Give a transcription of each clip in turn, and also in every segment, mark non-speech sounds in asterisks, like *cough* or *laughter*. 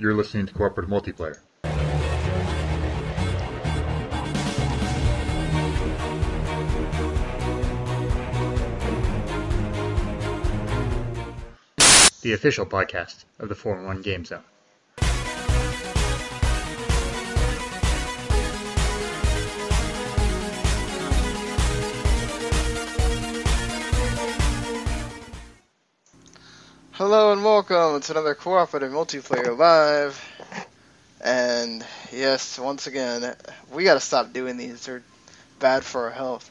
You're listening to Cooperative Multiplayer. The official podcast of the 4 1 Game Zone. Hello and welcome to another cooperative multiplayer live. And yes, once again, we got to stop doing these. They're bad for our health.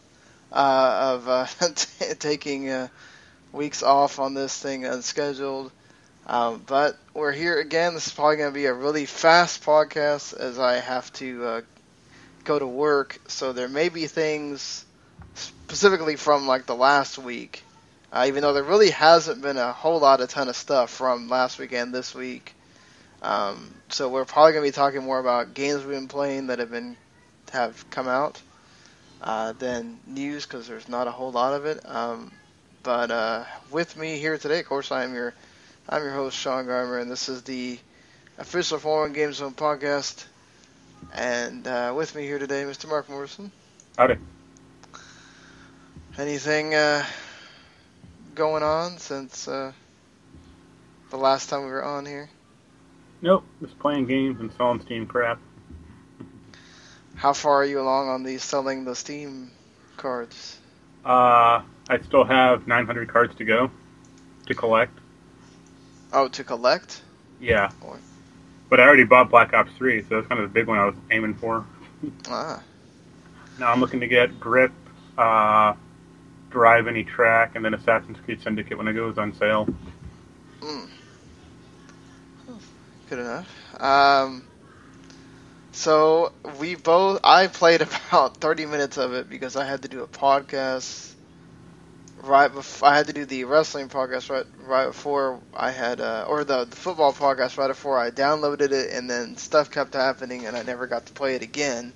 Uh, of uh, *laughs* taking uh, weeks off on this thing unscheduled. Um, but we're here again. This is probably to be a really fast podcast as I have to uh, go to work. So there may be things specifically from like the last week uh, even though there really hasn't been a whole lot of ton of stuff from last weekend this week. Um, so we're probably going to be talking more about games we've been playing that have been have come out uh, than news because there's not a whole lot of it. Um, but uh, with me here today, of course, I'm your I'm your host Sean Garmer, and this is the official Foreign Games Zone podcast. And uh, with me here today, Mr. Marc Morrison. Howdy. Anything uh, going on since uh, the last time we were on here? Nope, just playing games and selling Steam crap. How far are you along on the selling the Steam cards? Uh, I still have 900 cards to go to collect. Oh, to collect? Yeah. Boy. But I already bought Black Ops 3, so that's kind of the big one I was aiming for. Ah, Now I'm looking to get Grip, uh, Drive Any Track, and then Assassin's Creed Syndicate when it goes on sale. mm. good enough. Um, so we both. I played *laughs* about 30 minutes of it because I had to do a podcast right before I had to do the wrestling podcast right right before I had uh, or the, the football podcast right before I downloaded it, and then stuff kept happening, and I never got to play it again.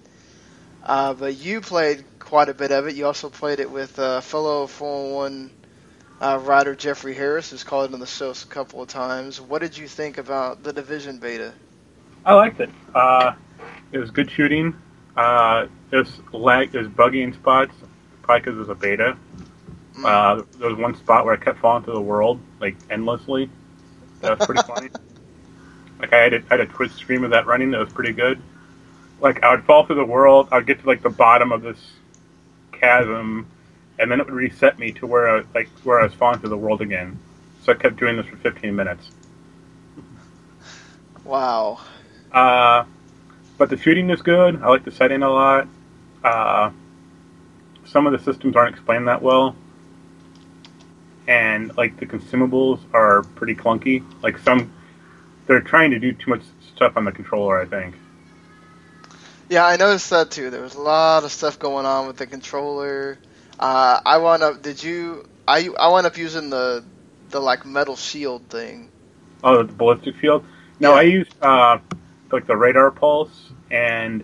Uh, but you played quite a bit of it. You also played it with uh, fellow 401 uh, writer Jeffrey Harris, who's called on the show a couple of times. What did you think about the Division beta? I liked it. Uh, it was good shooting. Uh, it was lag, it was buggy in spots, probably because it was a beta. Mm. Uh, there was one spot where I kept falling through the world like endlessly. That was pretty funny. *laughs* Like I had a, I had a Twitch stream of that running. That was pretty good. Like I would fall through the world. I would get to like the bottom of this chasm, and then it would reset me to where I like where I was falling through the world again. So I kept doing this for 15 minutes. Wow. Uh, but the shooting is good. I like the setting a lot. Uh, some of the systems aren't explained that well, and like the consumables are pretty clunky. Like some, they're trying to do too much stuff on the controller. I think. Yeah, I noticed that too. There was a lot of stuff going on with the controller. Uh, I wound up. Did you? I I wound up using the the like metal shield thing. Oh, the ballistic shield. No, Yeah. I used uh, like the radar pulse, and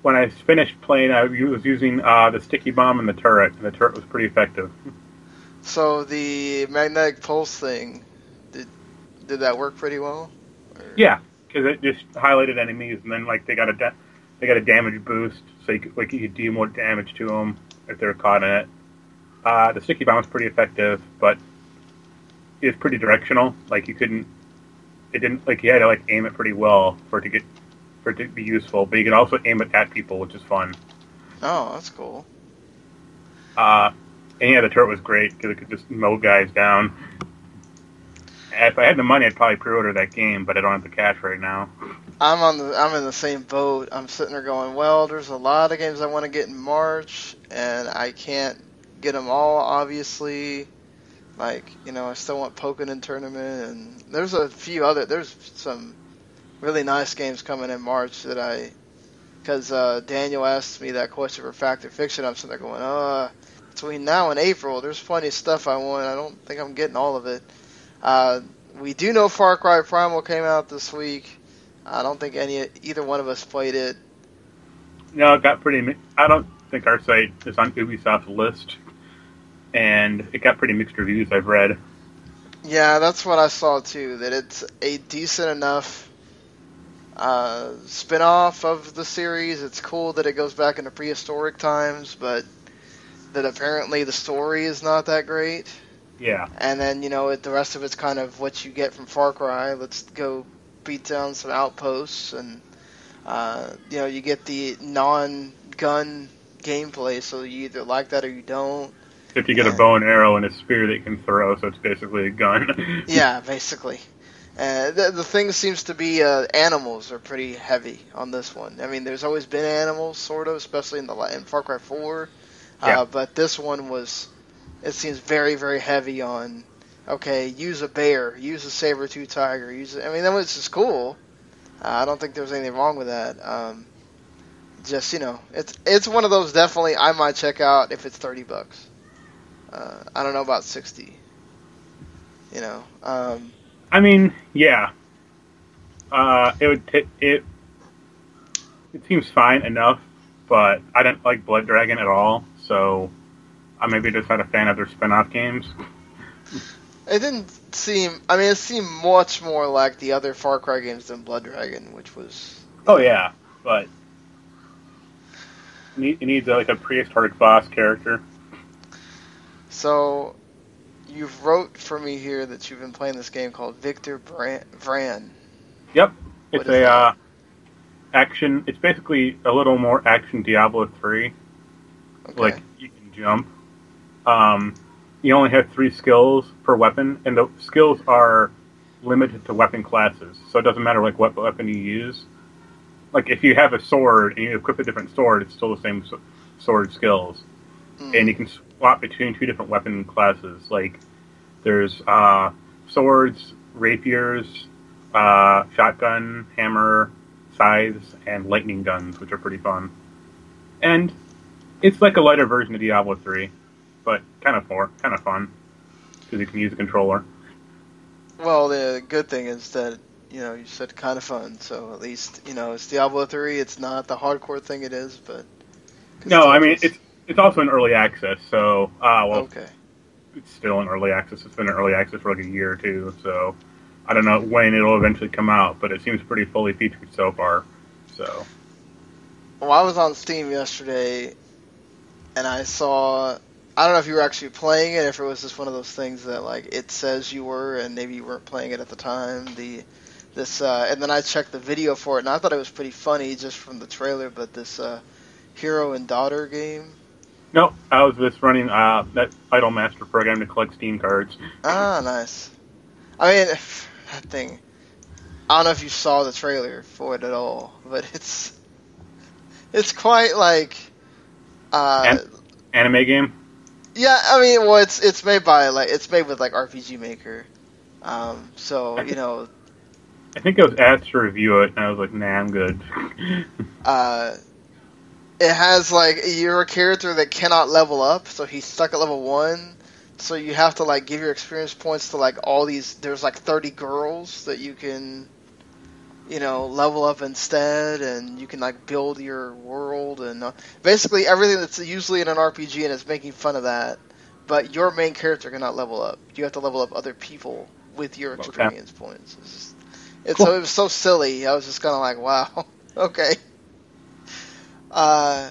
when I finished playing, I was using uh, the sticky bomb and the turret, and the turret was pretty effective. So the magnetic pulse thing, did did that work pretty well? Or- Yeah, because it just highlighted enemies, and then like they got a da- they got a damage boost, so you could, like you could do more damage to them if they're caught in it. Uh, the sticky bomb was pretty effective, but it's pretty directional. Like you couldn't, it didn't like you had to like aim it pretty well for it to get for it to be useful. But you can also aim it at people, which is fun. Oh, that's cool. Uh, and yeah, the turret was great because it could just mow guys down. If I had the money, I'd probably pre-order that game, but I don't have the cash right now. I'm on the I'm in the same boat. I'm sitting there going, well, there's a lot of games I want to get in March, and I can't get them all, obviously. Like, you know, I still want Pokkén Tournament, and there's a few other. There's some really nice games coming in March that I, because uh, Daniel asked me that question for Fact or Fiction. I'm sitting there going, uh, between now and April, there's plenty of stuff I want. I don't think I'm getting all of it. Uh, we do know Far Cry Primal came out this week. I don't think any either one of us played it. No, it got pretty. I don't think our site is on Ubisoft's list, and it got pretty mixed reviews. I've read. Yeah, that's what I saw too. That it's a decent enough uh, spin-off of the series. It's cool that it goes back into prehistoric times, but that apparently the story is not that great. Yeah. And then you know it, the rest of it's kind of what you get from Far Cry. Let's go beat down some outposts, and uh, you know you get the non-gun gameplay. So you either like that or you don't. If you get a bow and arrow and a spear that you can throw, so it's basically a gun. *laughs* yeah, basically. Uh, the, the thing seems to be uh, animals are pretty heavy on this one. I mean, there's always been animals, sort of, especially in the in Far Cry 4. Uh, Yeah. But this one was, it seems very, very heavy on. Okay, use a bear, use a saber tooth tiger, use. A, I mean, that was just cool. Uh, I don't think there was anything wrong with that. Um, just you know, it's it's one of those definitely I might check out if it's thirty bucks. Uh, I don't know about sixty. You know, um, I mean, yeah. Uh, it would t- it it seems fine enough, but I don't like Blood Dragon at all. So I maybe just not a fan of their spin-off games. It didn't seem. I mean, it seemed much more like the other Far Cry games than Blood Dragon, which was. Oh yeah, but it needs like a prehistoric boss character. So, you've wrote for me here that you've been playing this game called Victor Bran- Vran. Yep, What it's a uh, action. It's basically a little more action Diablo three. Okay. Like you can jump. Um, you only have three skills per weapon, and the skills are limited to weapon classes. So it doesn't matter like what weapon you use. Like if you have a sword and you equip a different sword, it's still the same sword skills, Mm. and you can swap between two different weapon classes. Like there's uh, swords, rapiers, uh, shotgun, hammer, scythes, and lightning guns, which are pretty fun. And it's like a lighter version of Diablo 3, but kind of for kind of fun because you can use a controller. Well, the good thing is that you know you said kind of fun, so at least you know it's Diablo three. It's not the hardcore thing it is, but No, I mean it's it's also in early access, so uh, well, okay. it's still in early access. It's been in early access for like a year or two, so I don't know when it'll eventually come out, but it seems pretty fully featured so far. So Well, I was on Steam yesterday, and I saw. I don't know if you were actually playing it, if it was just one of those things that like it says you were, and maybe you weren't playing it at the time. The this, uh, and then I checked the video for it, and I thought it was pretty funny just from the trailer. But this uh, hero and daughter game. no, I was just running uh, that Idle Master program to collect Steam cards. Ah, nice. I mean, *sighs* that thing. I don't know if you saw the trailer for it at all, but *laughs* it's it's quite like. Uh, And- Anime game. Yeah, I mean, well, it's it's made by like it's made with like RPG Maker, um, so you know, I think I was asked to review it, and I was like, "Nah, I'm good." *laughs* uh, it has like you're a character that cannot level up, so he's stuck at level one. So you have to like give your experience points to like all these. There's like 30 girls that you can, you know, level up instead, and you can like build your world and uh, basically everything that's usually in an RPG, and it's making fun of that. But your main character cannot level up. You have to level up other people with your Okay. experience points. It's, just, it's Cool. so, it was so silly. I was just kind of like, wow, *laughs* okay. Uh,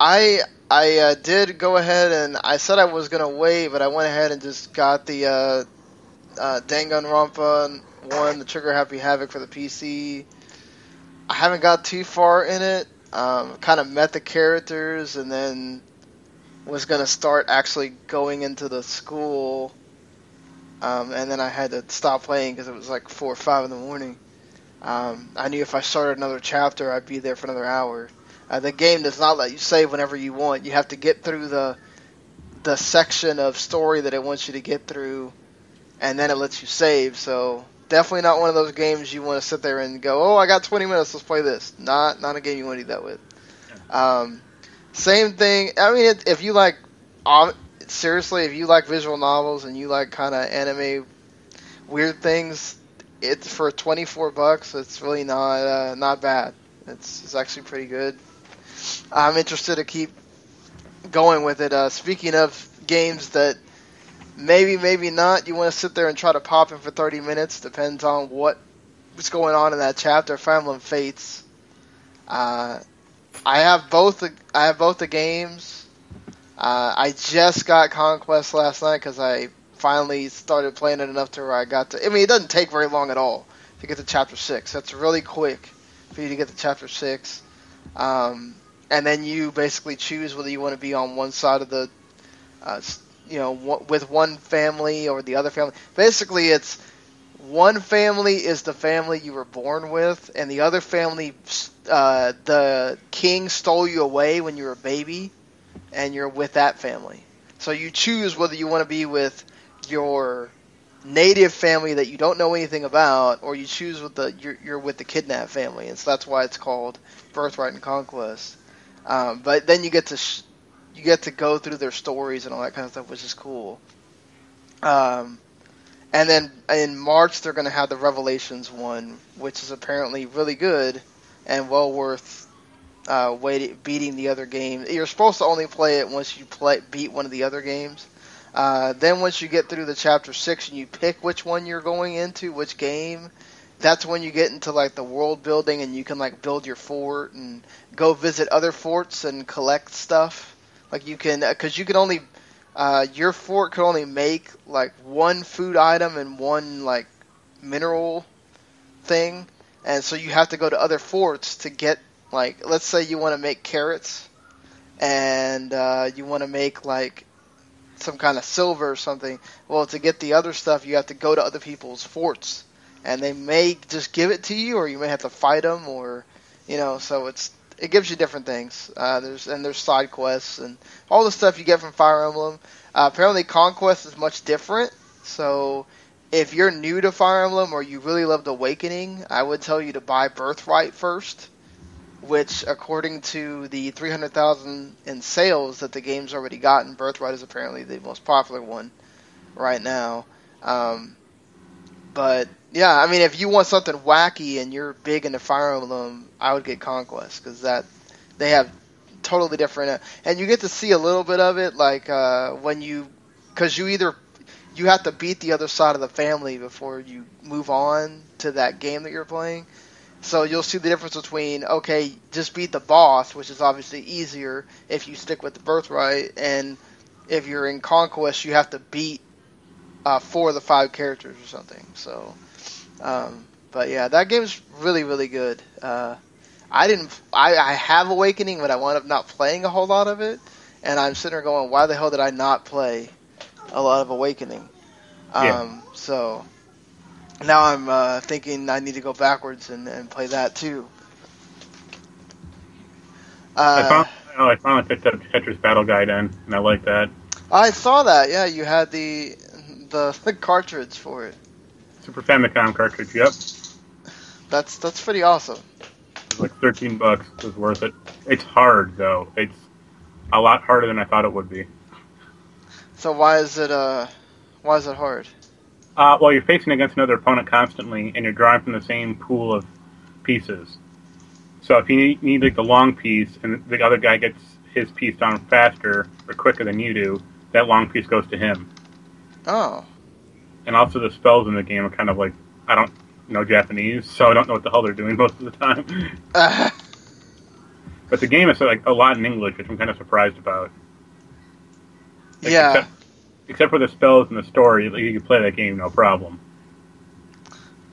I I uh, did go ahead and I said I was gonna wait, but I went ahead and just got the uh, uh, Danganronpa one, the Trigger Happy Havoc for the PC. I haven't got too far in it. Um, kind of met the characters, and then was gonna start actually going into the school. Um, and then I had to stop playing because it was like four or five in the morning. Um, I knew if I started another chapter, I'd be there for another hour. Uh, the game does not let you save whenever you want. You have to get through the the section of story that it wants you to get through, and then it lets you save. So definitely not one of those games you want to sit there and go, "Oh, I got 20 minutes, let's play this." Not not a game you want to do that with. Um, same thing. I mean, it, if you like, um, seriously, if you like visual novels and you like kind of anime weird things, it's for 24 bucks. It's really not uh, not bad. It's it's actually pretty good. I'm interested to keep going with it. Uh, speaking of games that maybe, maybe not. You want to sit there and try to pop in for 30 minutes. Depends on what what's going on in that chapter. Emblem Fates. Uh, I have both. The, I have both the games. Uh, I just got Conquest last night because I finally started playing it enough to where I got to. I mean, it doesn't take very long at all to get to chapter six. That's really quick for you to get to chapter six. Um, and then you basically choose whether you want to be on one side of the, uh, you know, with one family or the other family. Basically, it's one family is the family you were born with, and the other family, uh, the king stole you away when you were a baby, and you're with that family. So you choose whether you want to be with your native family that you don't know anything about, or you choose with the you're, you're with the kidnapped family, and so that's why it's called Birthright and Conquest. Um, but then you get to sh- you get to go through their stories and all that kind of stuff, which is cool. Um, and then in March they're going to have the Revelations one, which is apparently really good and well worth uh, waiting, beating the other game. You're supposed to only play it once you play beat one of the other games. Uh, then once you get through the chapter six and you pick which one you're going into, which game, that's when you get into like the world building and you can like build your fort and go visit other forts and collect stuff. Like you can, because you can only uh, your fort could only make like one food item and one like mineral thing, and so you have to go to other forts to get like let's say you want to make carrots, and uh, you want to make like some kind of silver or something. Well, to get the other stuff, you have to go to other people's forts, and they may just give it to you, or you may have to fight them, or you know. So it's it gives you different things. Uh, there's and there's side quests and all the stuff you get from Fire Emblem. Uh, apparently, Conquest is much different. So if you're new to Fire Emblem or you really loved Awakening, I would tell you to buy Birthright first, which according to the 300,000 in sales that the game's already gotten, Birthright is apparently the most popular one right now. Um, but yeah, I mean, if you want something wacky and you're big into Fire Emblem, I would get Conquest because that they have totally different, and you get to see a little bit of it, like uh, when you, because you either you have to beat the other side of the family before you move on to that game that you're playing. So you'll see the difference between okay, just beat the boss, which is obviously easier if you stick with the birthright, and if you're in conquest, you have to beat uh, four of the five characters or something. So, um, but yeah, that game's really really good. Uh, I didn't. I, I have Awakening, but I wound up not playing a whole lot of it, and I'm sitting there going, "Why the hell did I not play a lot of Awakening?" Yeah. Um, so now I'm uh, thinking I need to go backwards and, and play that too. I Uh, found oh, I finally picked up Tetris Battle Gaiden, and I like that. I saw that. Yeah, you had the the *laughs* cartridge for it. Super Famicom cartridge. Yep, That's that's pretty awesome. it's like 13 bucks. It was worth it. It's hard though. It's a lot harder than I thought it would be. So why is it uh why is it hard? Uh, well, you're facing against another opponent constantly, and you're drawing from the same pool of pieces. So if you need, need like the long piece, and the other guy gets his piece down faster or quicker than you do, that long piece goes to him. Oh. And also, the spells in the game are kind of like I don't know Japanese, so I don't know what the hell they're doing *laughs* most of the time. Uh, *laughs* But the game is like a lot in English, which I'm kind of surprised about. Like, yeah. Except, except for the spells and the story, like, you can play that game no problem.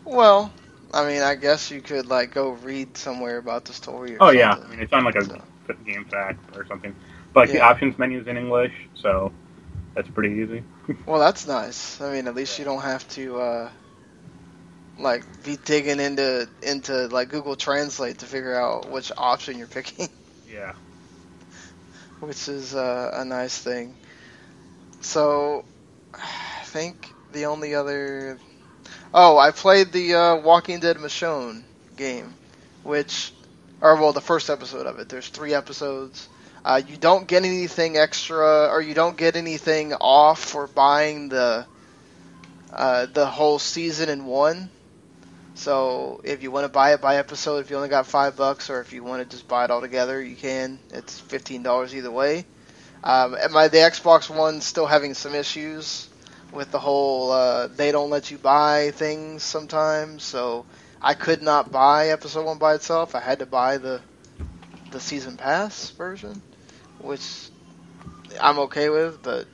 Well, I mean, I guess you could like go read somewhere about the story. Or Oh yeah, I mean it's on like a So- GameFAQs or something. But like, the options menu is in English, so that's pretty easy. *laughs* Well, that's nice. I mean, at least you don't have to uh, like be digging into into like Google Translate to figure out which option you're picking, *laughs* Yeah. which is uh, a nice thing. So, I think the only other oh, I played the uh, Walking Dead Michonne game, which or well, the first episode of it. There's three episodes. Uh, you don't get anything extra, or you don't get anything off for buying the uh, the whole season in one. So if you want to buy it by episode, if you only got five bucks, or if you want to just buy it all together, you can. It's fifteen dollars either way. Um, my the Xbox One's still having some issues. with the whole uh, they don't let you buy things sometimes. So I could not buy episode one by itself. I had to buy the the season pass version, which I'm okay with, but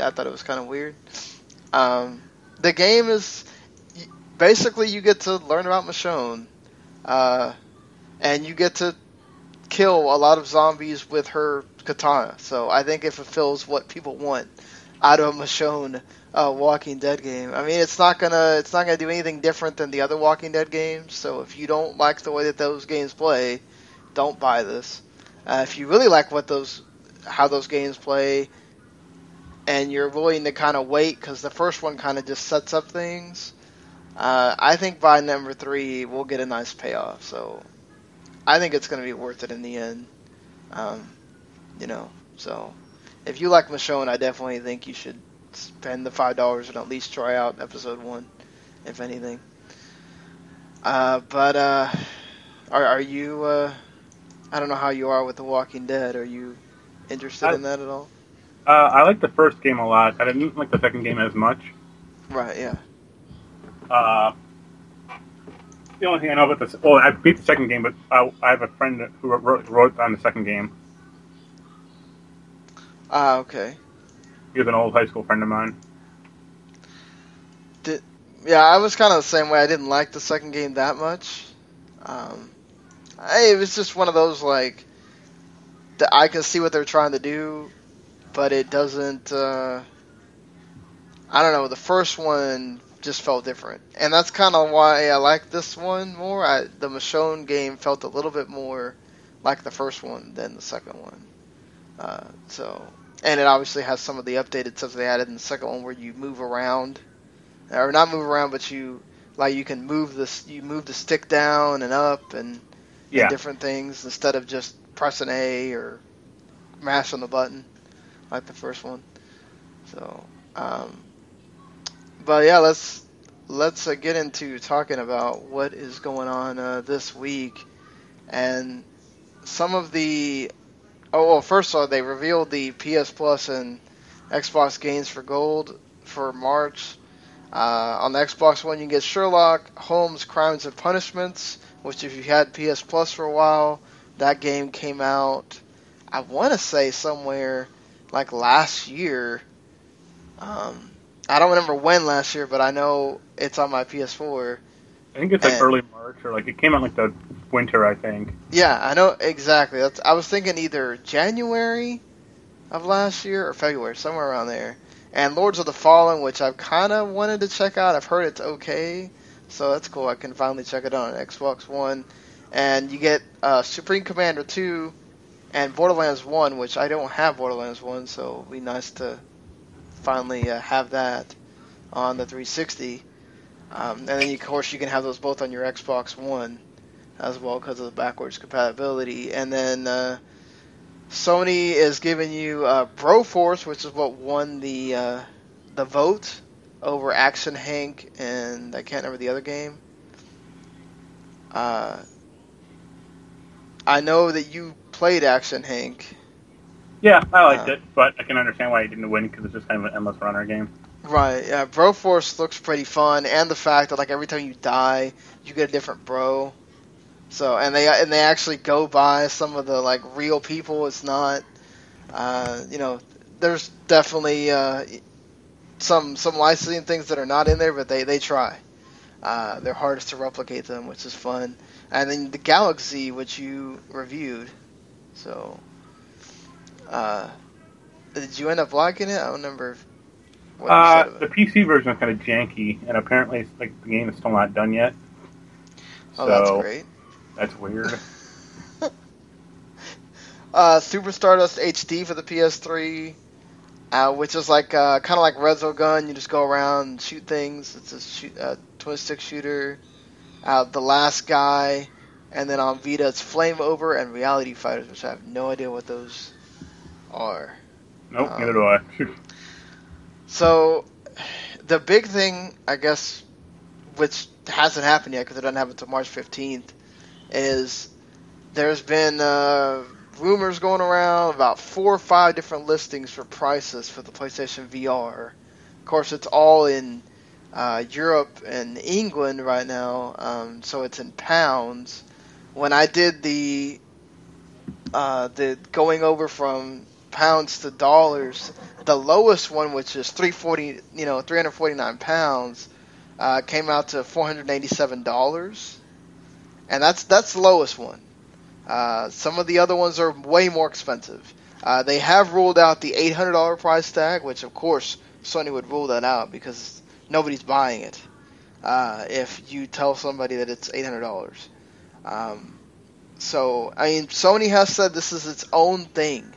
I thought it was kind of weird. Um, the game is basically you get to learn about Michonne, uh, and you get to kill a lot of zombies with her katana. So I think it fulfills what people want out of a Michonne uh, Walking Dead game. I mean, it's not gonna it's not gonna do anything different than the other Walking Dead games. So if you don't like the way that those games play, don't buy this. Uh, if you really like what those how those games play, and you're willing to kind of wait because the first one kind of just sets up things. Uh, I think by number three we'll get a nice payoff. So I think it's going to be worth it in the end. Um, you know, so if you like Michonne, I definitely think you should spend the five dollars and at least try out episode one, if anything. Uh, but uh, are are you? I don't know how you are with The Walking Dead. Are you interested I, in that at all? Uh, I like the first game a lot. I didn't like the second game as much. Right. Yeah. Uh, the only thing I know about this, well, I beat the second game, but I, I have a friend who wrote, wrote on the second game. Ah, okay. He was an old high school friend of mine. Did yeah, I was kind of the same way. I didn't like the second game that much. Um, it was just one of those like that I can see what they're trying to do, but it doesn't. Uh, I don't know. The first one just felt different, and that's kind of why I like this one more. I, the Michonne game felt a little bit more like the first one than the second one. Uh, so, and it obviously has some of the updated stuff they added in the second one, where you move around, or not move around, but you like you can move this, you move the stick down and up and, Yeah. different things instead of just pressing A or mash on the button like the first one. So, um, but yeah, let's let's uh, get into talking about what is going on uh, this week and some of the. Oh well, first of all, they revealed the PS Plus and Xbox games for Gold for March. Uh, on the Xbox One, you can get Sherlock Holmes: Crimes and Punishments, which if you had PS Plus for a while, that game came out. I want to say somewhere like last year. Um, I don't remember when last year, but I know it's on my PS4. I think it's like And- early March or like it came out like the winter, I think. Yeah, I know exactly. That's I was thinking either January of last year or February, somewhere around there. And Lords of the Fallen, which I've kind of wanted to check out. I've heard it's okay, so that's cool. I can finally check it out on Xbox One. And you get uh, Supreme Commander 2 and Borderlands 1, which I don't have Borderlands 1, so it'll be nice to finally uh, have that on the 360. Um, and then, of course, you can have those both on your Xbox One as well because of the backwards compatibility. And then uh, Sony is giving you uh, Broforce, which is what won the uh, the vote over Action Henk, and I can't remember the other game. Uh, I know that you played Action Henk. Yeah, I liked Uh, it, but I can understand why he didn't win because it's just kind of an endless runner game. Right, yeah, Broforce looks pretty fun, and the fact that like every time you die, you get a different bro. So, and they and they actually go by some of the like real people. It's not, uh, you know, there's definitely uh, some some licensing things that are not in there, but they they try. Uh, they're hardest to replicate them, which is fun. And then the Galak-Z, which you reviewed. So, uh, did you end up liking it? I don't remember. Uh, the. PC version is kind of janky, and apparently it's, like the game is still not done yet. Oh, so that's great. that's weird. *laughs* *laughs* Uh, Super Stardust HD for the PS3, uh, which is like uh, kind of like Resogun. You just go around and shoot things. It's a shoot, uh, twin stick shooter. Uh, the Last Guy, and then on Vita it's Flame Over and Reality Fighters, which I have no idea what those are. Nope, Um, neither do I. *laughs* So, the big thing, I guess, which hasn't happened yet because it doesn't happen until March 15th, is there's been uh, rumors going around about four or five different listings for prices for the PlayStation VR Of course, it's all in uh, Europe and England right now, um, so it's in pounds. When I did the uh, the going over from pounds to dollars, the lowest one, which is 340, you know, 349 pounds, uh, came out to 487 dollars, and that's that's the lowest one. Uh, some of the other ones are way more expensive. Uh, they have ruled out the $800 price tag, which of course Sony would rule that out because nobody's buying it. Uh, if you tell somebody that it's $800. Um, so, I mean, Sony has said this is its own thing.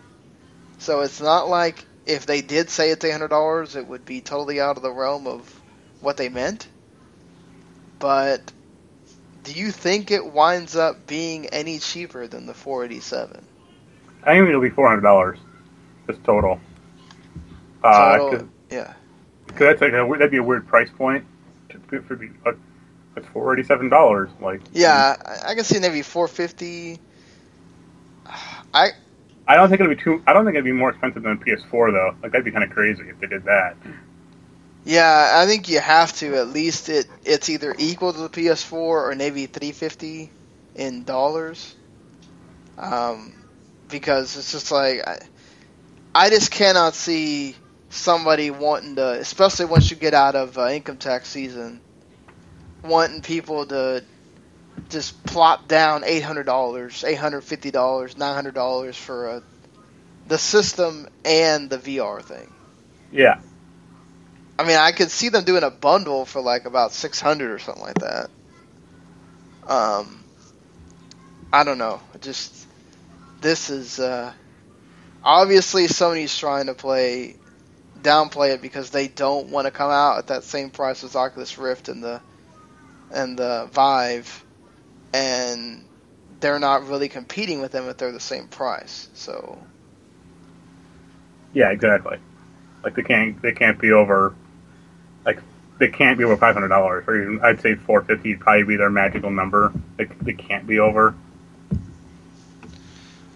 So it's not like if they did say it's $800, it would be totally out of the realm of what they meant. But do you think it winds up being any cheaper than the 487? I think it'll be four hundred dollars, just total. Uh, Total- cause, yeah. 'cause that's like a, that'd be a weird price point. To, for be, uh, it's four eighty seven dollars. Like Yeah, I, I can see maybe 450. I I don't think it'll be too. I don't think it'd be more expensive than a PS4 though. Like that'd be kind of crazy if they did that. Yeah, I think you have to at least it it's either equal to the PS4 or maybe 350 in dollars. Um, because it's just like I, I just cannot see somebody wanting to, especially once you get out of uh, income tax season, wanting people to just plop down eight hundred dollars, eight hundred fifty dollars, nine hundred dollars for a, the system and the VR thing. Yeah, I mean, I could see them doing a bundle for like about six hundred or something like that. Um, I don't know. Just this is uh, obviously Sony's trying to play downplay it because they don't want to come out at that same price as Oculus Rift and the and the Vive, and they're not really competing with them if they're the same price. So yeah, exactly. Like they can't they can't be over. They can't be over five hundred dollars, or even I'd say four fifty would probably be their magical number. They can't be over.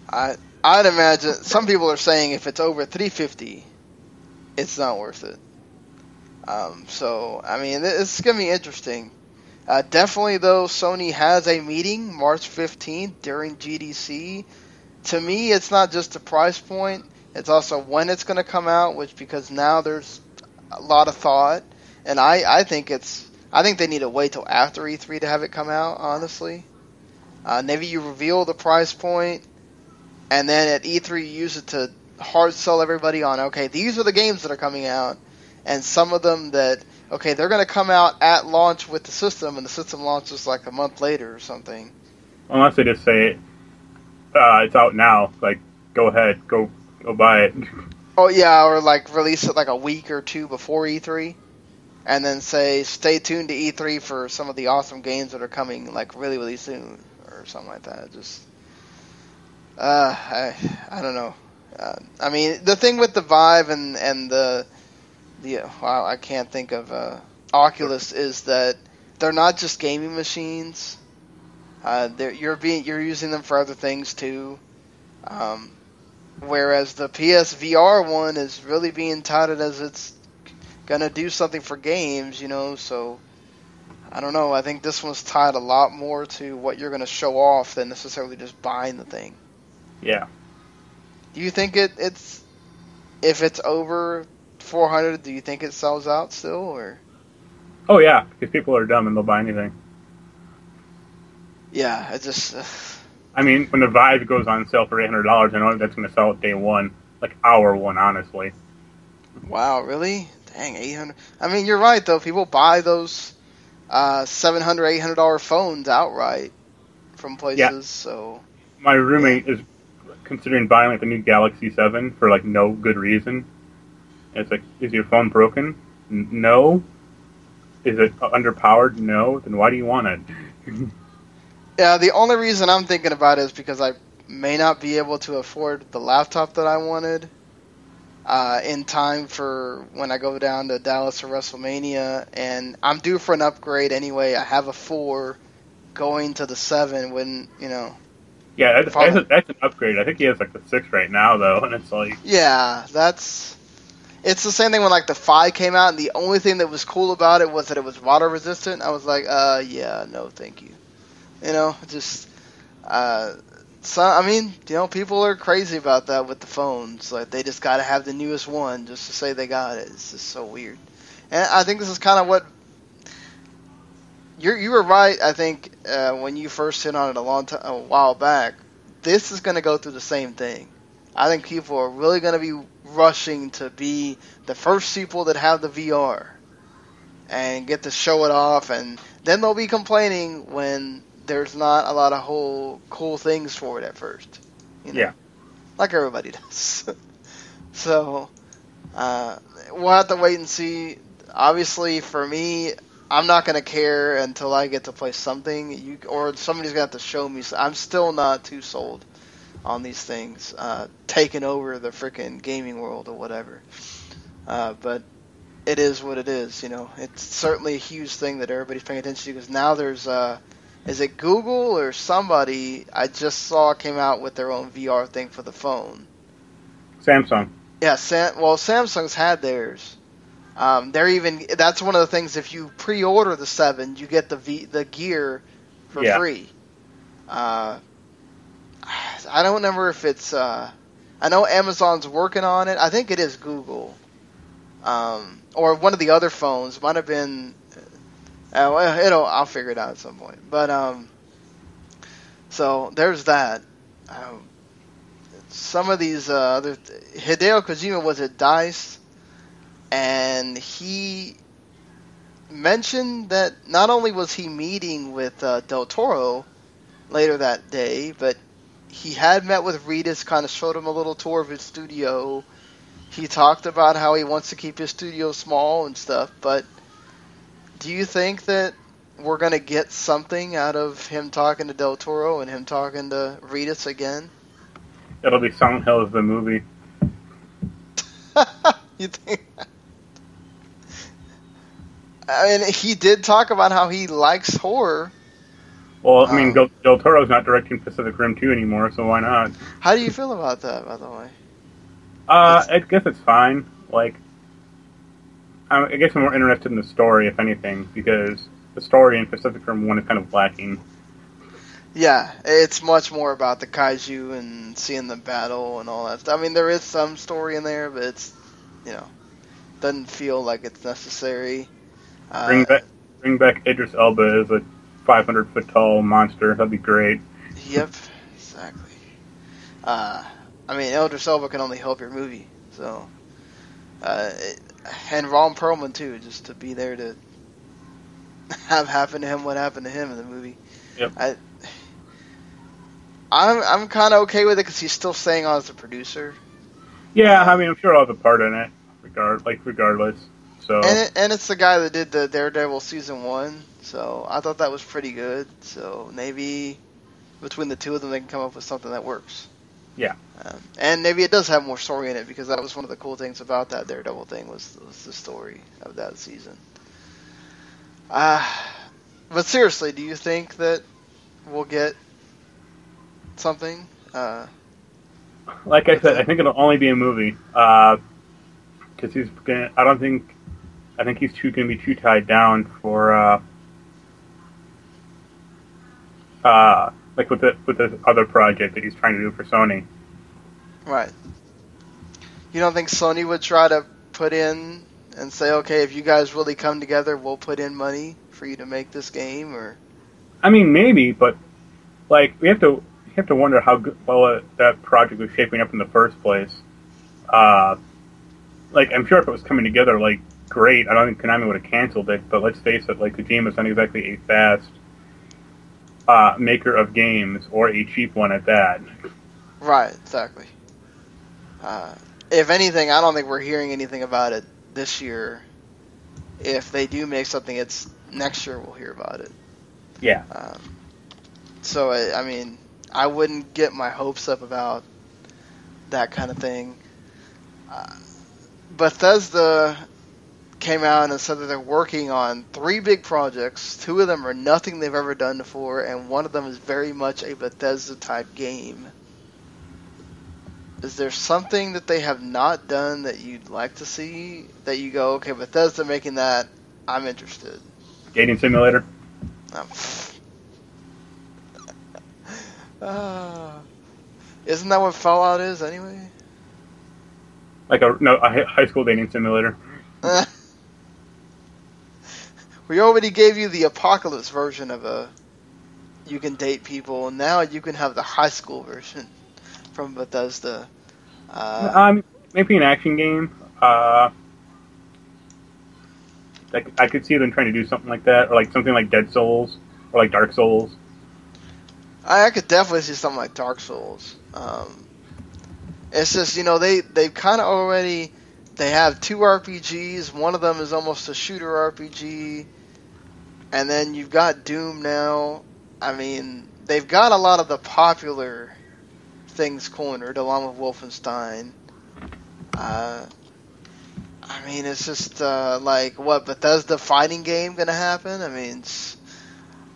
I I'd imagine some people are saying if it's over 350, it's not worth it. Um, so I mean, it's gonna be interesting. Uh, definitely, though, Sony has a meeting March 15th during GDC. To me, it's not just the price point; it's also when it's to come out. Which because now there's a lot of thought, and I I think it's I think they need to wait till after E3 to have it come out. Honestly, uh, maybe you reveal the price point and then at E3 you use it to hard sell everybody on okay these are the games that are coming out and some of them that okay they're going to come out at launch with the system and the system launches like a month later or something Unless they just say uh, it's out now. Like go ahead, go go buy it. *laughs* oh yeah or like release it like a week or two before E3 and then say stay tuned to E3 for some of the awesome games that are coming like really really soon or something like that just uh I I don't know uh, I mean the thing with the Vive and and the the wow I can't think of uh, Oculus is that they're not just gaming machines. Uh, you're being you're using them for other things too. Um, whereas the PSVR one is really being touted as it's gonna do something for games, you know. So I don't know. I think this one's tied a lot more to what you're gonna show off than necessarily just buying the thing. Yeah, Do you think it it's if it's over 400? Do you think it sells out still or? Oh yeah, because people are dumb and they'll buy anything. Yeah, I just. I mean, when the Vive goes on sale for eight hundred dollars, I know that's going to sell at day one, like hour one, honestly. Wow, really? Dang, 800. I mean, you're right though. People buy those uh, 700 800 dollar phones outright from places. Yeah. So My roommate is considering buying like the new Galaxy Seven for like no good reason. And it's like, is your phone broken? N- no. Is it underpowered? No. Then why do you want it? *laughs* yeah, the only reason I'm thinking about it is because I may not be able to afford the laptop that I wanted uh, in time for when I go down to Dallas for WrestleMania, and I'm due for an upgrade anyway. I have a four going to the seven when you know. Yeah, that's, that's, a, that's an upgrade. I think he has like the six right now though, and it's like, Yeah, that's it's the same thing when like the five came out, and the only thing that was cool about it was that it was water resistant. I was like, uh, yeah, no, thank you. You know, just uh, so I mean, you know, people are crazy about that with the phones. Like they just got to have the newest one just to say they got it. It's just so weird. And I think this is kind of what you you were right. I think uh, when you first hit on it a long time, a while back, this is going to go through the same thing. I think people are really going to be rushing to be the first people that have the VR and get to show it off, and then they'll be complaining when there's not a lot of whole cool things for it at first. You know? Yeah. Like everybody *laughs* does. so uh, we'll have to wait and see. Obviously, for me, I'm not gonna care until I get to play something. You or somebody's gonna have to show me. I'm still not too sold on these things uh, taking over the freaking gaming world or whatever. Uh, but it is what it is. You know, it's certainly a huge thing that everybody's paying attention to because now there's uh, is it Google or somebody I just saw came out with their own VR thing for the phone. Samsung. Yeah, Sam, well, Samsung's had theirs. Um, they're even that's one of the things. If you pre-order the seven, you get the v, the gear for Yeah. free. Uh, I don't remember if it's. Uh, I know Amazon's working on it. I think it is Google, um, or one of the other phones. Might have been. Uh, it'll. I'll figure it out at some point. But um, so there's that. Um, some of these uh, other Hideo Kojima was at Dice, and he mentioned that not only was he meeting with uh, Del Toro later that day, but he had met with Reedus, kind of showed him a little tour of his studio. He talked about how he wants to keep his studio small and stuff, but do you think that we're going to get something out of him talking to Del Toro and him talking to Reedus again? It'll be Silent Hill as the movie. *laughs* you think? I mean, he did talk about how he likes horror. Well, I mean, Um, Del, Del Toro's not directing Pacific Rim 2 anymore, so why not? How do you feel about that, by the way? Uh, I guess it's fine. Like, I guess I'm more interested in the story, if anything, because the story in Pacific Rim 1 is kind of lacking. Yeah, it's much more about the kaiju and seeing the battle and all that stuff. I mean, there is some story in there, but it's, you know, doesn't feel like it's necessary. Uh, Bring back, bring back Idris Elba as a 500 foot tall monster. That'd be great. Yep, exactly. Uh, I mean, Elder Silva can only help your movie, so. Uh, it, and Ron Perlman too, just to be there to *laughs* have happen to him what happened to him in the movie. Yep. I, I'm I'm kind of okay with it because he's still staying on as a producer, Yeah, I mean, I'm sure I'll have a part in it, regard like regardless. So and it, and it's the guy that did the Daredevil season one, so I thought that was pretty good. So maybe between the two of them, they can come up with something that works. Yeah. Um, and maybe it does have more story in it because that was one of the cool things about that Daredevil thing was, was the story of that season. Uh, but seriously, do you think that we'll get something? Uh, like I said, I think it'll only be a movie. Because he's gonna. I don't think. I think he's too gonna be too tied down for. Uh, uh, like with the with the other project that he's trying to do for Sony. right. You don't think Sony would try to put in and say, okay, if you guys really come together, we'll put in money for you to make this game, or I mean, maybe, but like we have to we have to wonder how good, well uh, that project was shaping up in the first place. Uh, like I'm sure if it was coming together, like great. I don't think Konami would have canceled it. But let's face it, like the game Kojima's not exactly a fast uh, maker of games or a cheap one at that. Right, exactly. Uh, if anything, I don't think we're hearing anything about it this year. If they do make something, it's next year we'll hear about it. Yeah, Um, so I, I mean, I wouldn't get my hopes up about that kind of thing. Uh, Bethesda came out and said that they're working on three big projects. Two of them are nothing they've ever done before, and one of them is very much a Bethesda type game. is there something that they have not done that you'd like to see that you go, okay, Bethesda making that, I'm interested. Dating simulator. Um, uh, *sighs* isn't that what Fallout is anyway? Like a no a high school dating simulator. *laughs* we already gave you the apocalypse version of a you can date people, and now you can have the high school version from Bethesda. Uh, Um, maybe an action game. Uh, like I could see them trying to do something like that, or like something like Dead Souls, or like Dark Souls. I, I could definitely see something like Dark Souls. Um, it's just you know they they kind of already they have two RPGs. One of them is almost a shooter RPG, and then you've got Doom now. I mean, they've got a lot of the popular things cornered, along with Wolfenstein. Uh, I mean, it's just uh, like what Bethesda fighting game gonna happen? I mean, it's,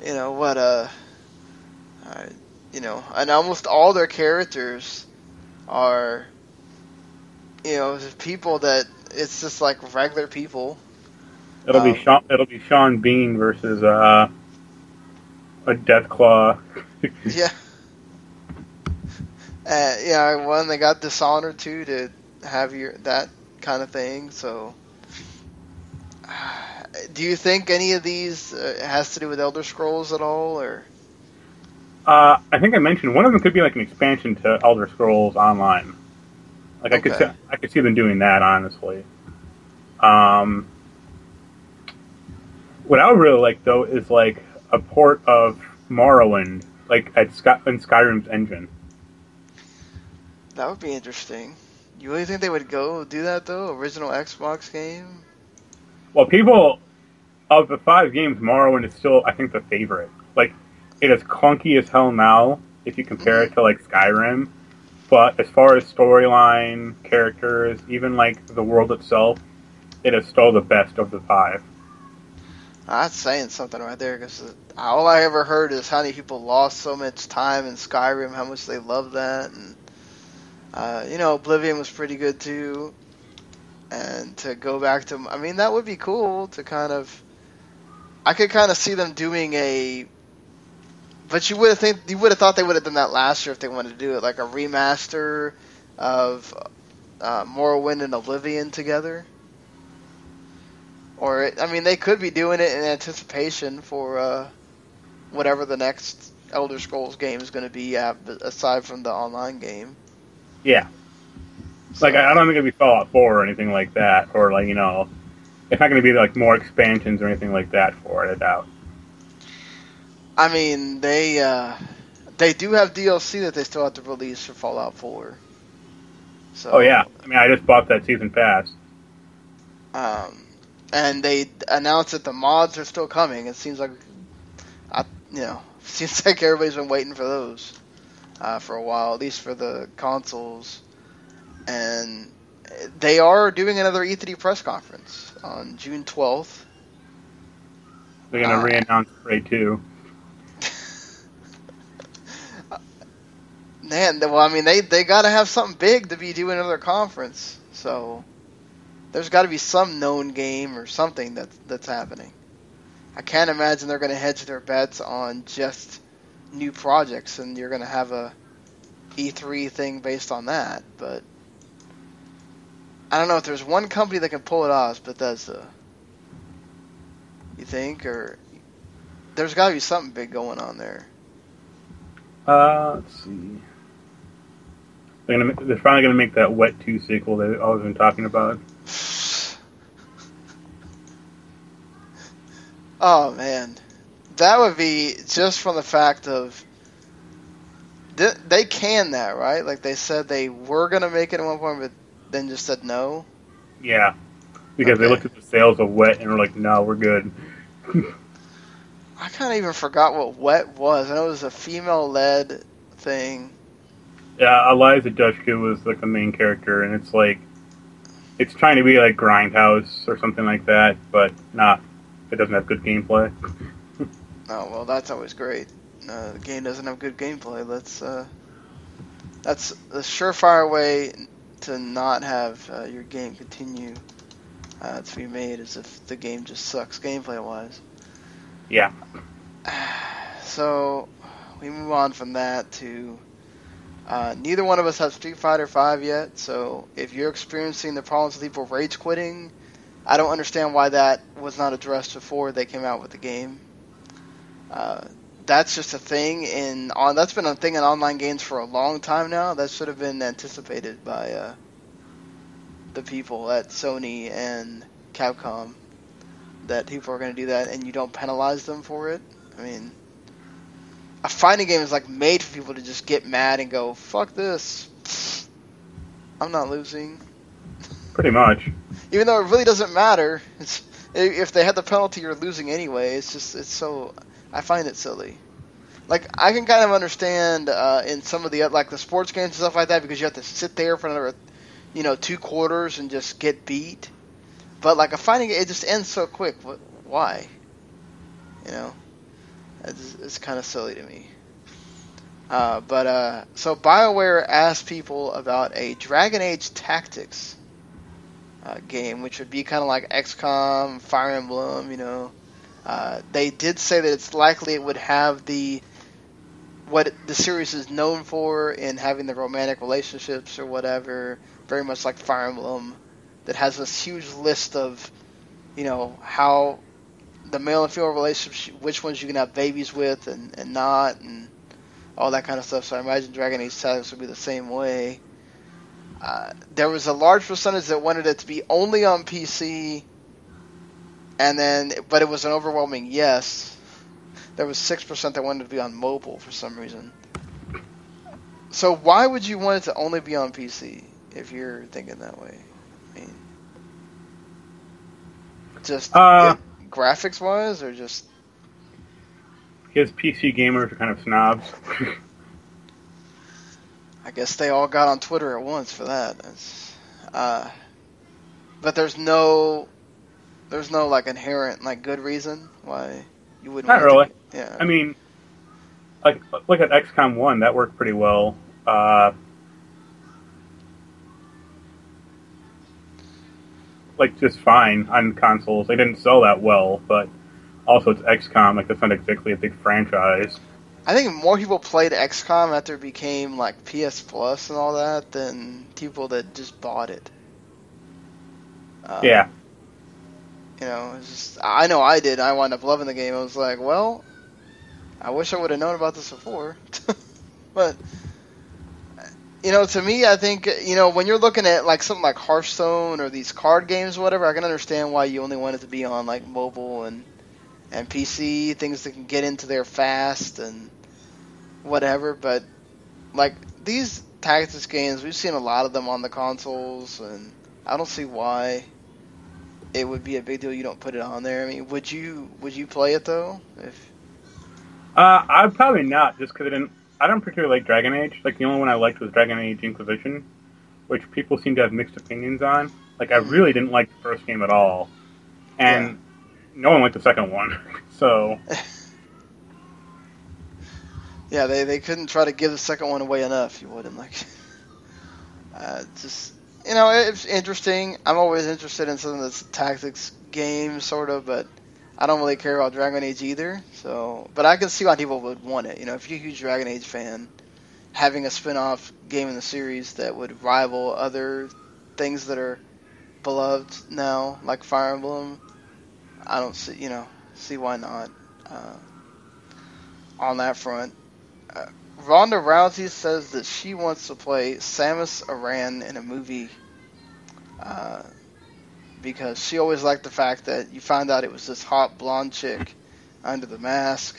you know what uh, uh, you know, and almost all their characters are, you know, people that it's just like regular people. It'll Um, be Sean. It'll be Sean Bean versus uh, a Deathclaw. *laughs* Yeah. Uh, yeah, one they got Dishonored too to have your that kind of thing. So, *sighs* do you think any of these uh, has to do with Elder Scrolls at all, or? Uh, I think I mentioned one of them could be like an expansion to Elder Scrolls Online. Like I could see, I could see them doing that honestly. Um, what I would really like though is like a port of Morrowind, like at Sky, in Skyrim's engine. That would be interesting. You really think they would go do that though? Original Xbox game? Well, people of the five games, Morrowind is still I think the favorite. Like it is clunky as hell now if you compare it mm-hmm. to like Skyrim. But as far as storyline, characters, even like the world itself, it is still the best of the five. That's saying something right there because all I ever heard is how many people lost so much time in Skyrim, how much they love that, and uh, you know Oblivion was pretty good too. And to go back to, I mean, that would be cool to kind of. I could kind of see them doing a. But you would have think you would have thought they would have done that last year if they wanted to do it, like a remaster of uh, Morrowind and Oblivion together. Or, I mean, they could be doing it in anticipation for uh, whatever the next Elder Scrolls game is going to be, aside from the online game. Yeah, like I don't think it'd be Fallout Four or anything like that, or like you know, it's not going to be like more expansions or anything like that for it. I doubt. I mean, they uh, they do have DLC that they still have to release for Fallout 4. So, Oh yeah, I mean I just bought that season pass. Um, and they announced that the mods are still coming. It seems like, I, you know, *laughs* seems like everybody's been waiting for those uh, for a while, at least for the consoles. And they are doing another E3 press conference on June 12th. They're going to Uh, re-announce Prey Two. *laughs* Man, well, I mean, they they got to have something big to be doing another conference. So there's got to be some known game or something that's that's happening. I can't imagine they're going to hedge their bets on just new projects, and you're going to have a E3 thing based on that. But I don't know if there's one company that can pull it off, it's Bethesda. You think, or there's got to be something big going on there. Uh, let's see. They're gonna. They're finally gonna make that Wet Two sequel they've always been talking about. Oh man, that would be just from the fact of they can that right? Like they said they were gonna make it at one point, but then just said no. Yeah, because they Okay. looked at the sales of Wet and were like, "No, we're good." *laughs* I kind of even forgot what Wet was. I know it was a female-led thing. Yeah, Eliza Dushku was like the main character, and it's like it's trying to be like Grindhouse or something like that, but not. It doesn't have good gameplay. *laughs* Oh well, that's always great. Uh, the game doesn't have good gameplay. Let's uh, That's the surefire way to not have uh, your game continue uh, to be made is if the game just sucks gameplay wise. Yeah. *sighs* So we move on from that to uh, neither one of us have Street Fighter Five yet. So if you're experiencing the problems with people rage quitting, I don't understand why that was not addressed before they came out with the game. Uh, that's just a thing in on. That's been a thing in online games for a long time now. That should have been anticipated by uh, the people at Sony and Capcom. That people are going to do that, and you don't penalize them for it. I mean, a fighting game is like made for people to just get mad and go, "Fuck this." I'm not losing. Pretty much. *laughs* Even though it really doesn't matter. It's, if they had the penalty, you're losing anyway. It's just it's so I find it silly. Like I can kind of understand uh, in some of the like the sports games and stuff like that because you have to sit there for another, you know, two quarters and just get beat. But like a fighting, it just ends so quick. What? Why? You know, it's, it's kind of silly to me. Uh, but uh, so Bioware asked people about a Dragon Age Tactics uh, game, which would be kind of like XCOM, Fire Emblem, you know. Uh, they did say that it's likely it would have the what the series is known for in having the romantic relationships or whatever, very much like Fire Emblem, that has this huge list of, you know, how the male and female relationships, which ones you can have babies with and, and not, and all that kind of stuff. So I imagine Dragon Age Tactics would be the same way. Uh, there was a large percentage that wanted it to be only on PC, and then, but it was an overwhelming yes. There was six percent that wanted to be on mobile for some reason. So why would you want it to only be on PC if you're thinking that way? I mean, just Uh, graphics wise, or just Because PC gamers are kind of snobs. *laughs* I guess they all got on Twitter at once for that. It's, uh, but there's no, there's no like inherent like good reason why you wouldn't. Not it to really. yeah. I mean, like look at XCOM One. That worked pretty well. Uh, like just fine on consoles. They didn't sell that well, but also it's XCOM. Like that's not exactly a big franchise. I think more people played XCOM after it became like PS Plus and all that than people that just bought it. Um, yeah, You know, it's just I know I did. I wound up loving the game. I was like, well, I wish I would have known about this before. *laughs* but you know, to me, I think you know when you're looking at like something like Hearthstone or these card games, or whatever, I can understand why you only want it to be on like mobile and and PC, things that can get into there fast and whatever. But like these tactics games, we've seen a lot of them on the consoles, and I don't see why it would be a big deal you don't put it on there. I mean, would you would you play it though? If uh, I'd probably not just because I didn't. I don't particularly like Dragon Age. Like the only one I liked was Dragon Age Inquisition, which people seem to have mixed opinions on. Like I really didn't like the first game at all, and no one liked the second one. *laughs* so *laughs* yeah, they they couldn't try to give the second one away enough. You wouldn't like. *laughs* Uh, just you know, it's interesting. I'm always interested in something that's tactics game sort of, but I don't really care about Dragon Age either. So, but I can see why people would want it. You know, if you're a huge Dragon Age fan, having a spin-off game in the series that would rival other things that are beloved now, like Fire Emblem, I don't see, you know, see why not. Uh, on that front, uh, Ronda Rousey says that she wants to play Samus Aran in a movie uh, because she always liked the fact that you found out it was this hot blonde chick under the mask.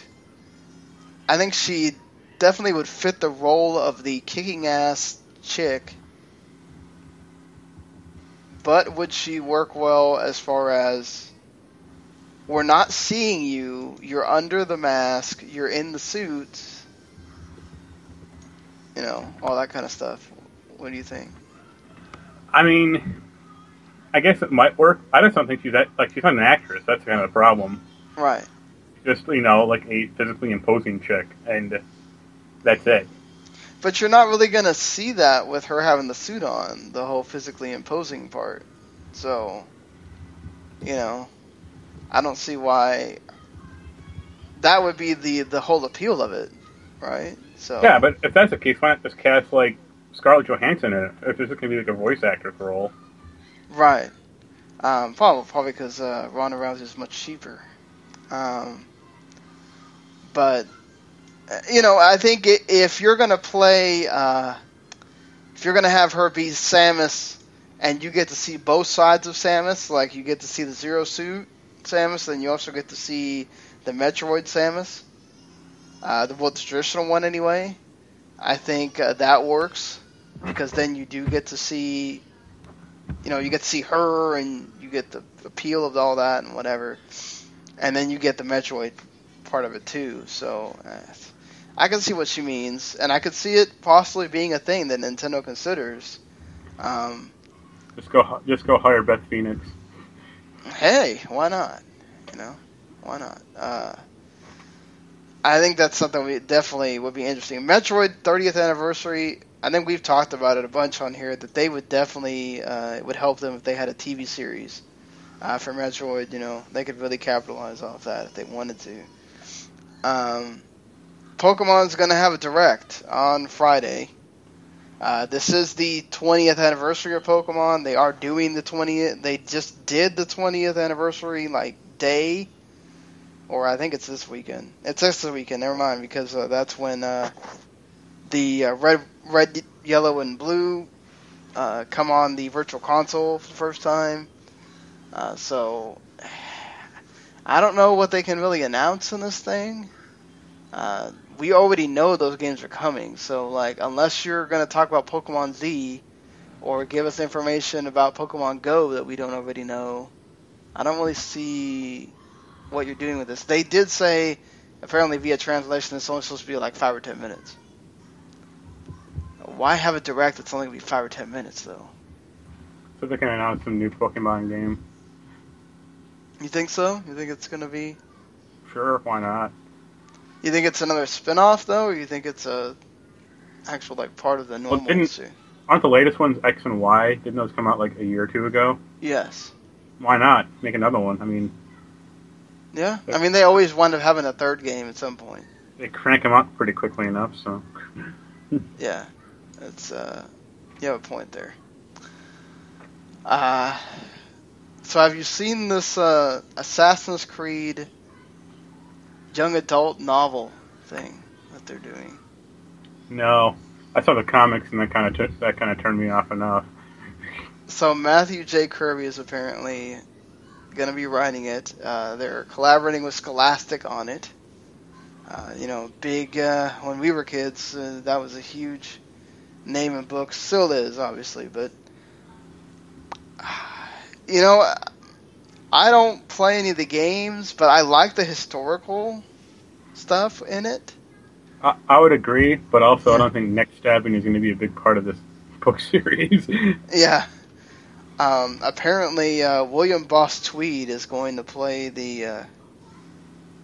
I think she definitely would fit the role of the kicking ass chick. But would she work well as far as we're not seeing you, you're under the mask, you're in the suit, you know, all that kind of stuff. What do you think? I mean, I guess it might work. I just don't think she's that like she's not an actress. That's kind of the problem. Right. Just you know, like a physically imposing chick, and that's it. But you're not really gonna see that with her having the suit on, the whole physically imposing part. So, you know, I don't see why that would be the the whole appeal of it, right? So Yeah, but if that's the case, why not just cast like Scarlett Johansson in it? If this is gonna be like a voice actor role. Right. Um, probably probably because uh, Ronda Rousey is much cheaper. Um, but uh, you know, I think if you're gonna play, uh, if you're gonna have her be Samus, and you get to see both sides of Samus, like you get to see the Zero Suit Samus, then you also get to see the Metroid Samus, uh, the, well, the traditional one anyway. I think uh, that works because then you do get to see, you know, you get to see her and you get the appeal of all that and whatever, and then you get the Metroid part of it too. So uh, I can see what she means, and I could see it possibly being a thing that Nintendo considers. Um, Just go, just go hire Beth Phoenix. hey, why not? You know, why not? Uh, I think that's something we definitely would be interesting. Metroid 30th anniversary. I think we've talked about it a bunch on here that they would definitely uh, it would help them if they had a TV series uh, for Metroid. You know, they could really capitalize off that if they wanted to. Um, Pokemon's to have a direct on Friday. Uh, this is the 20th anniversary of Pokemon. They are doing the 20th. They just did the 20th anniversary like day, or I think it's this weekend. It's this weekend. Never mind, because uh, that's when uh, the uh, red, red, yellow, and blue uh, come on the Virtual Console for the first time. Uh, so *sighs* I don't know what they can really announce in this thing. Uh, we already know those games are coming, so like unless you're gonna talk about Pokemon Z or give us information about Pokemon Go that we don't already know, I don't really see what you're doing with this. They did say apparently via translation it's only supposed to be like five or ten minutes. Why have a direct that's only gonna be five or ten minutes though? So they can announce some new Pokemon game. You think so? You think it's gonna be? Sure, why not? You think it's another spin-off though, or you think it's a actual like part of the normal? didn't- series? Aren't the latest ones X and Y? Didn't those come out like a year or two ago? Yes. Why not make another one? I mean, Yeah. I mean, they always wind up having a third game at some point. they crank them out pretty quickly enough. So *laughs* Yeah. It's uh, you have a point there. Uh, so have you seen this uh, Assassin's Creed young adult novel thing that they're doing? no, I saw the comics and that kind of t- that kind of turned me off enough. So Matthew J. Kirby is apparently going to be writing it. Uh, they're collaborating with Scholastic on it. Uh, you know, big uh, when we were kids, uh, that was a huge name in books. Still is, obviously, but *sighs* you know, I don't play any of the games, but I like the historical stuff in it. I, I would agree, but also I don't think neck stabbing is going to be a big part of this *laughs* book series. Yeah. Um, apparently, uh, William Boss Tweed is going to play the uh,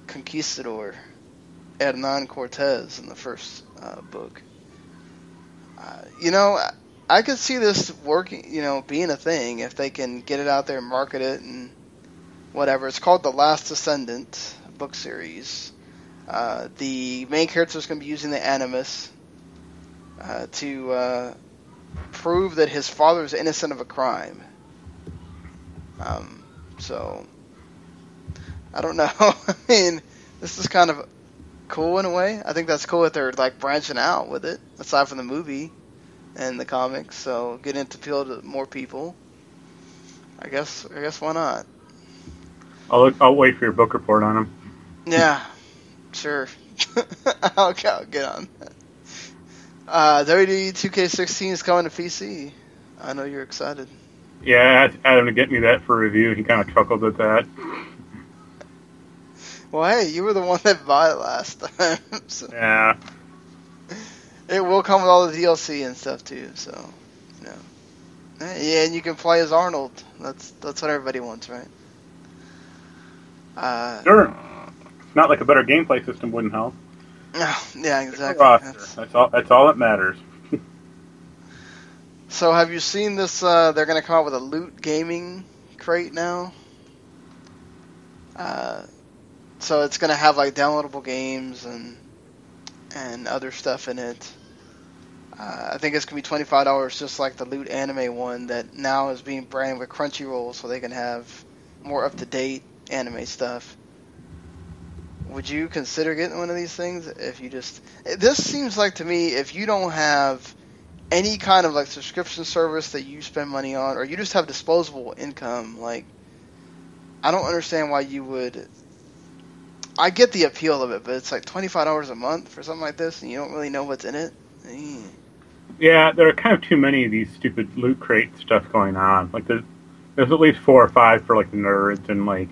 conquistador Hernan Cortez in the first uh, book. Uh, you know, I, could see this working. You know, being a thing if they can get it out there, and market it, and whatever. It's called the Last Descendant book series. Uh, the main character is going to be using the Animus uh, to uh, prove that his father is innocent of a crime. Um, so I don't *laughs* know. I mean, this is kind of cool in a way. I think that's cool that they're like branching out with it, aside from the movie and the comics. So getting to appeal to more people. I guess. I guess why not? I'll look, I'll wait for your book report on them. Yeah, sure. *laughs* I'll, I'll get on that. Uh, WWE 2K16 is coming to PC. I know you're excited. Yeah, Adam to get me that for review. He kind of chuckled at that. Well, hey, you were the one that bought it last time, *laughs* so Yeah, it will come with all the DLC and stuff too. So, you know, yeah, and you can play as Arnold. That's that's what everybody wants, right? Uh, sure. Not like a better gameplay system wouldn't help. Oh, *laughs* yeah, exactly. That's- That's all. That's all that matters. *laughs* So have you seen this? Uh, they're going to come out with a loot gaming crate now. Uh, so it's going to have like downloadable games and and other stuff in it. Uh, I think it's to be twenty five dollars, just like the loot anime one that now is being branded with Crunchyroll, so they can have more up to date anime stuff. Would you consider getting one of these things if you just? This seems like to me if you don't have any kind of like subscription service that you spend money on, or you just have disposable income, like I don't understand why you would. I get the appeal of it, but it's like twenty five dollars a month for something like this, and you don't really know what's in it. Eh. Yeah, there are kind of too many of these stupid loot crate stuff going on. Like there's, there's at least four or five for like the nerds, and like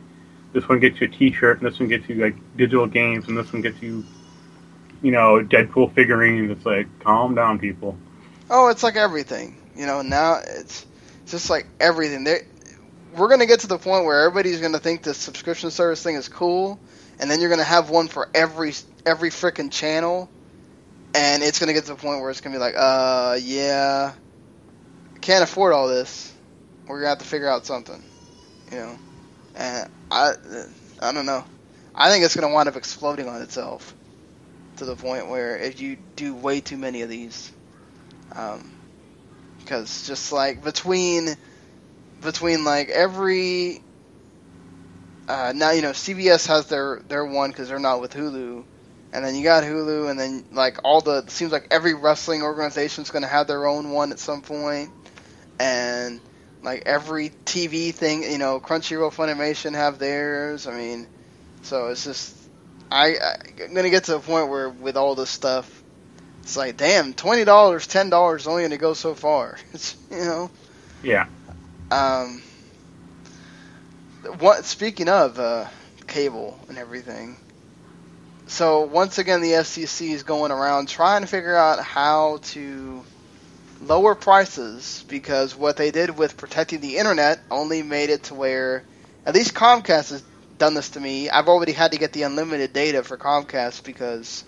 this one gets you a T-shirt, and this one gets you like digital games, and this one gets you, you know, Deadpool figurines. It's like calm down, people. Oh, it's like everything, you know. Now it's it's just like everything. They we're gonna get to the point where everybody's gonna think this subscription service thing is cool, and then you're gonna have one for every every freaking channel, and it's gonna get to the point where it's gonna be like, uh, yeah, can't afford all this. We're gonna have to figure out something, you know. And I I don't know. I think it's gonna wind up exploding on itself to the point where if you do way too many of these um, because just like between between like every uh, now you know CBS has their their one because they're not with Hulu, and then you got Hulu, and then like all the seems like every wrestling organization's going to have their own one at some point, and like every TV thing, you know, Crunchyroll, Funimation have theirs. I mean, so it's just I, I I'm gonna get to a point where with all this stuff, it's like, damn, twenty dollars, ten dollars, only gonna go so far. It's *laughs* you know. Yeah. Um. What? Speaking of uh, cable and everything, so once again, the FCC is going around trying to figure out how to lower prices because what they did with protecting the internet only made it to where, at least Comcast has done this to me. I've already had to get the unlimited data for Comcast because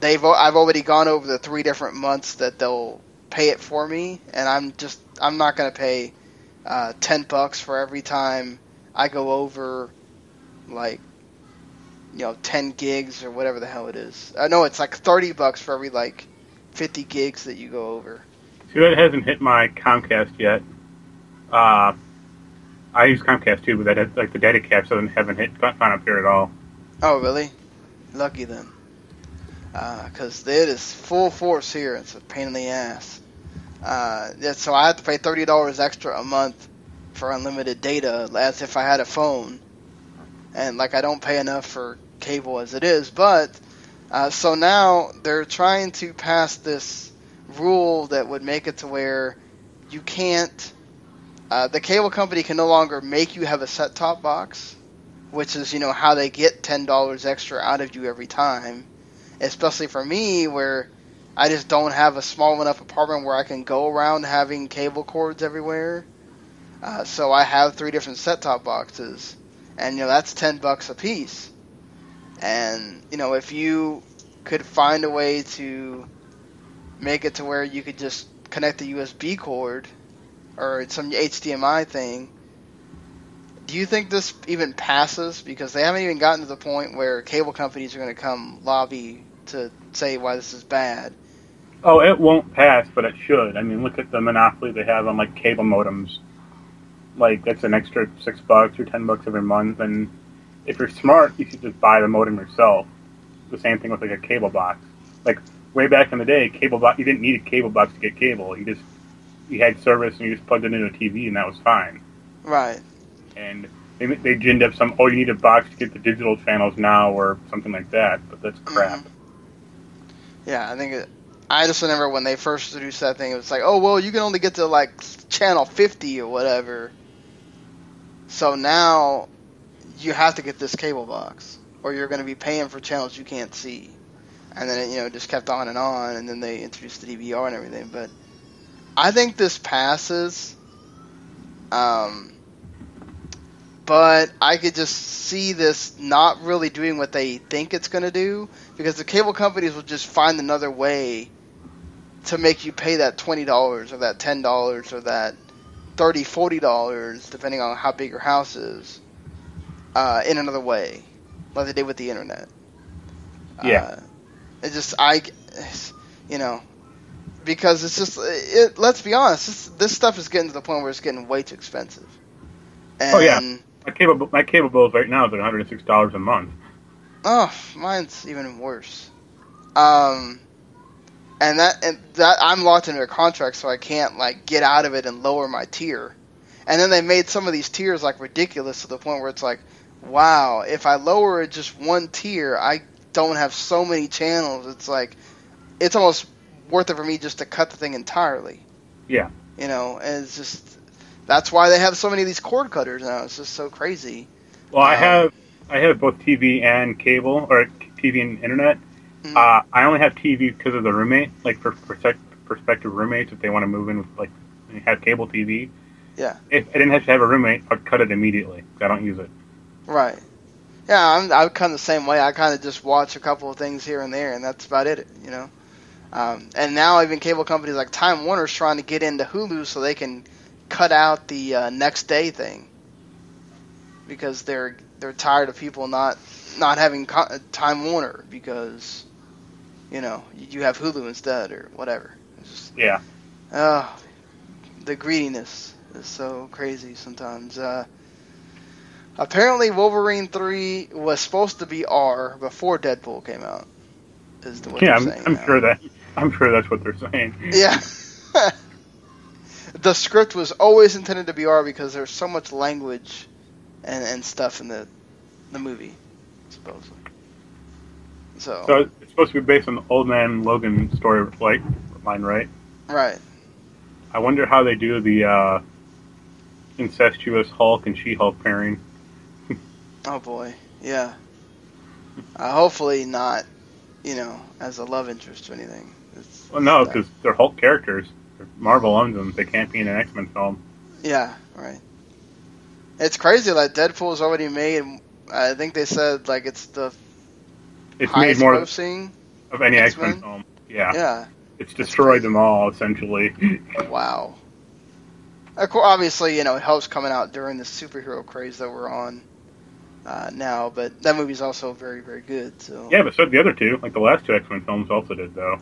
they've I've already gone over the three different months that they'll pay it for me, and I'm just I'm not gonna pay uh, ten bucks for every time I go over like you know ten gigs or whatever the hell it is. I know it's like thirty bucks for every like fifty gigs that you go over. See, that hasn't hit my Comcast yet. Uh, I use Comcast too, but that like the data caps haven't haven't hit gone up here at all. Oh really? Lucky then. Because it is full force here. It's a pain in the ass. Uh, so I have to pay thirty dollars extra a month for unlimited data, as if I had a phone, and like I don't pay enough for cable as it is. But uh, so now they're trying to pass this rule that would make it to where you can't. Uh, the cable company can no longer make you have a set-top box, which is you know how they get ten dollars extra out of you every time. Especially for me, where I just don't have a small enough apartment where I can go around having cable cords everywhere. Uh, so I have three different set-top boxes, and you know that's ten bucks a piece. And you know if you could find a way to make it to where you could just connect the USB cord or some HDMI thing. Do you think this even passes? Because they haven't even gotten to the point where cable companies are going to come lobby to say why this is bad. Oh, it won't pass, but it should. I mean, look at the monopoly they have on like cable modems. Like that's an extra six bucks or ten bucks every month, and if you're smart, you should just buy the modem yourself. The same thing with like a cable box. Like way back in the day, cable box you didn't need a cable box to get cable. You just you had service and you just plugged it into a TV and that was fine. Right. And they they ginned up some oh you need a box to get the digital channels now or something like that, but that's crap. Mhm. Yeah, I think it, I just remember when they first introduced that thing, it was like, oh well, you can only get to like channel 50 or whatever. So now you have to get this cable box, or you're going to be paying for channels you can't see. And then it, you know just kept on and on, and then they introduced the DVR and everything. But I think this passes. Um, but I could just see this not really doing what they think it's going to do because the cable companies will just find another way to make you pay that $20 or that $10 or that $30, $40, depending on how big your house is, uh, in another way, like they did with the internet. Yeah. Uh, it just, I, you know, because it's just, it, let's be honest, this, this stuff is getting to the point where it's getting way too expensive. And, Oh, yeah. My cable my cable bills right now is like 106 dollars a month. Oh, mine's even worse. Um, and that and that I'm locked into a contract, so I can't like get out of it and lower my tier. And then they made some of these tiers like ridiculous to the point where it's like, wow, if I lower it just one tier, I don't have so many channels. It's like, it's almost worth it for me just to cut the thing entirely. Yeah. You know, and it's just that's why they have so many of these cord cutters now. It's just so crazy. Well, I Um, have I have both TV and cable or TV and internet. Mhm. Uh, I only have TV because of the roommate, like for prospect- prospective roommates if they want to move in with like have cable TV. Yeah. If I didn't have to have a roommate, I'd cut it immediately. I don't use it. Right. Yeah, I'm I'm kind of the same way. I kind of just watch a couple of things here and there, and that's about it. You know. Um, and now even cable companies like Time Warner's trying to get into Hulu so they can cut out the uh, next day thing because they're they're tired of people not not having co- Time Warner because you know you have Hulu instead or whatever. Just, Yeah. Oh, the greediness is so crazy sometimes. Uh, apparently, Wolverine three was supposed to be R before Deadpool came out. Is the yeah, they're I'm, saying I'm sure that I'm sure that's what they're saying. Yeah. *laughs* the script was always intended to be R because there's so much language and, and stuff in the the movie, supposedly. So, So it's supposed to be based on the Old Man Logan story, like mine, right? right. I wonder how they do the uh, incestuous Hulk and She-Hulk pairing. *laughs* Oh boy, yeah. Uh, hopefully not, you know, as a love interest or anything. It's, Well, no, because they're Hulk characters. Marvel owns them. They can't be in an X-Men film. yeah, right. It's crazy. Like Deadpool's already made. I think they said like it's the It's made more grossing. of any X-Men? X-Men film. Yeah. Yeah. It's destroyed them all, essentially. *laughs* Wow. Of course, obviously, you know, it helps coming out during the superhero craze that we're on uh, now, but that movie's also very, very good. So yeah, but so did the other two. Like the last two X-Men films also did, though.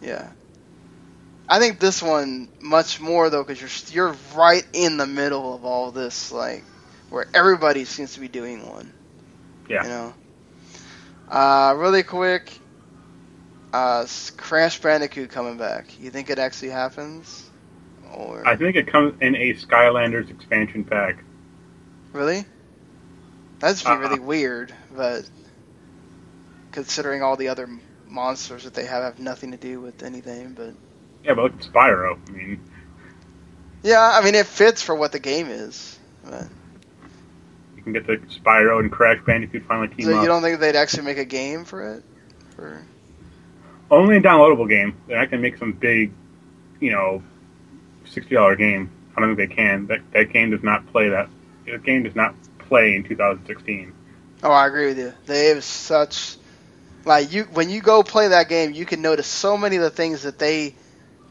yeah. I think this one much more though, because you're you're right in the middle of all this, like where everybody seems to be doing one. Yeah. You know. Uh, really quick. Uh, Crash Bandicoot coming back. You think it actually happens? Or I think it comes in a Skylanders expansion pack. Really? That's be Uh-uh. really weird, but considering all the other monsters that they have have nothing to do with anything, but Yeah, but look Spyro. I mean, yeah, I mean it fits for what the game is. But, can get the Spyro and Crash Bandicoot finally team so up. you don't think they'd actually make a game for it? For Only a downloadable game. They're not going to make some big, you know, sixty dollar game. I don't think they can. That that game does not play that. That game does not play in 2016. oh, I agree with you. They have such like you when you go play that game, you can notice so many of the things that they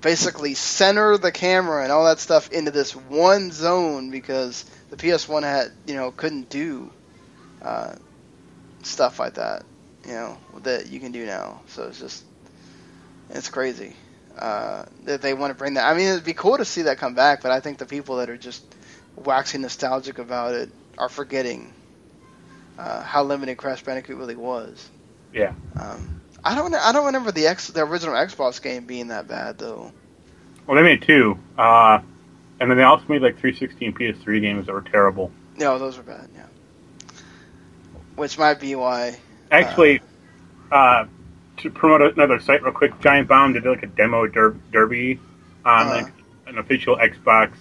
basically center the camera and all that stuff into this one zone because the PS1 had you know couldn't do uh, stuff like that you know that you can do now. So it's just it's crazy uh, that they want to bring that. I mean, it'd be cool to see that come back, but I think the people that are just waxing nostalgic about it are forgetting uh, how limited Crash Bandicoot really was. Yeah. Um, I don't. I don't remember the X, the original Xbox game being that bad though. Well, they made two, uh, and then they also made like 360 and PS3 games that were terrible. No, those were bad. Yeah. Which might be why. Actually, uh, to promote another site real quick, Giant Bomb did like a demo der- derby on Uh. like an official Xbox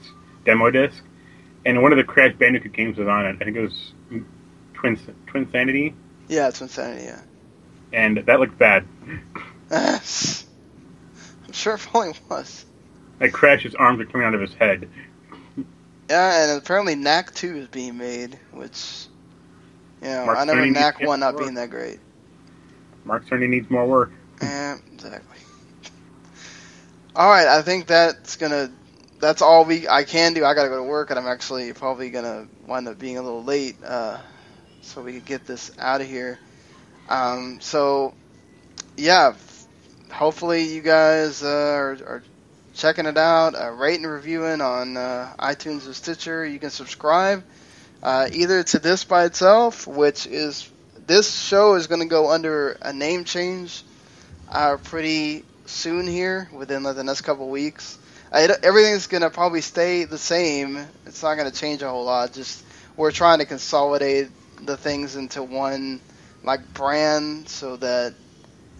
demo disc, and one of the Crash Bandicoot games was on it. I think it was Twin Twin Sanity, Yeah, Twin Sanity. Yeah. and that looked bad. *laughs* I'm sure it probably was. Like Crash's arms are coming out of his head. Yeah, and apparently Knack 2 is being made, which, you know, Mark I remember Cerny Knack needs 1 not being that great. Mark Cerny needs more work. Yeah, exactly. All right, I think that's gonna. That's all we I can do. I gotta go to work, and I'm actually probably gonna wind up being a little late, uh, so we can get this out of here. Um, so, yeah, hopefully you guys uh, are, are checking it out, uh, rating reviewing on uh, iTunes or Stitcher. You can subscribe uh, either to this by itself, which is this show is going to go under a name change uh, pretty soon here, within like, the next couple weeks. Uh, everything's going to probably stay the same. It's not going to change a whole lot. Just we're trying to consolidate the things into one like brand so that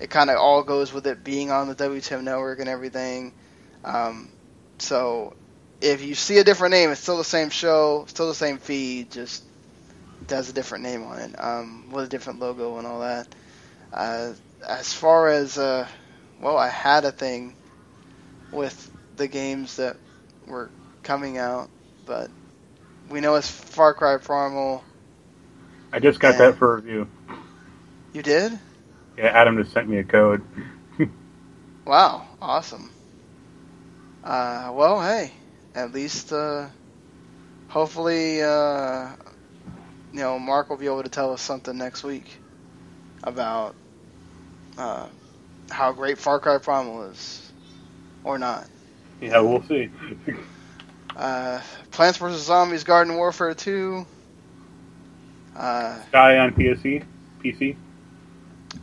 it kind of all goes with it being on the WTM network and everything. Um, so if you see a different name, it's still the same show, still the same feed, just does a different name on it um, with a different logo and all that. Uh, as far as uh, well, I had a thing with the games that were coming out, but we know it's Far Cry Primal. I just got that for review. You did? Yeah, Adam just sent me a code. *laughs* Wow, awesome. Uh, well, hey, at least uh, hopefully, uh, you know, Mark will be able to tell us something next week about uh, how great Far Cry Primal is, or not. Yeah, we'll see. Uh, Plants vs Zombies: Garden Warfare 2. Uh, Sky on PSC, PC.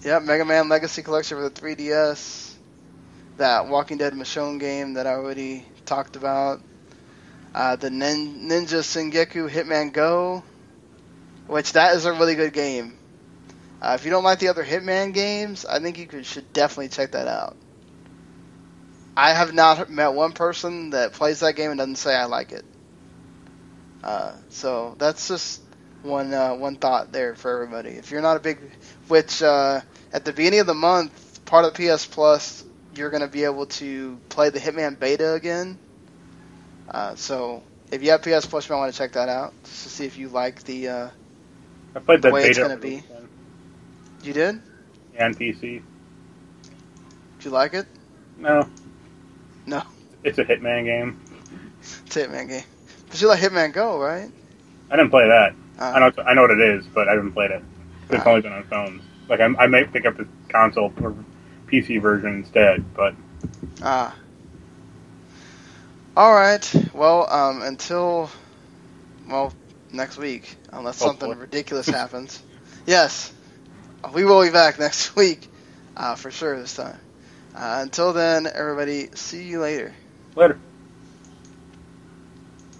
Yep, Mega Man Legacy Collection for the 3DS. That Walking Dead Michonne game that I already talked about. Uh, the Nin- Ninja Sengeku Hitman Go, which that is a really good game. Uh, if you don't like the other Hitman games, I think you could, should definitely check that out. I have not met one person that plays that game and doesn't say I like it. Uh, so that's just one uh, one thought there for everybody. If you're not a big, which uh, at the beginning of the month, part of PS Plus, you're going to be able to play the Hitman beta again. Uh, so if you have PS Plus, you might want to check that out just to see if you like the. Uh, I played that way it's gonna be. this you did? Yeah, on PC. Did you like it? No. No. It's a Hitman game. It's a Hitman game. But you like Hitman Go, right? I didn't play that. Uh, I know I know what it is, but I haven't played it. It's Ah. only been on phones. Like I, I might pick up the console or PC version instead, but Ah. All right. Well, um, until well next week, unless something ridiculous *laughs* happens. Yes, we will be back next *laughs* week, uh, for sure this time. Uh, until then, everybody, see you later. later.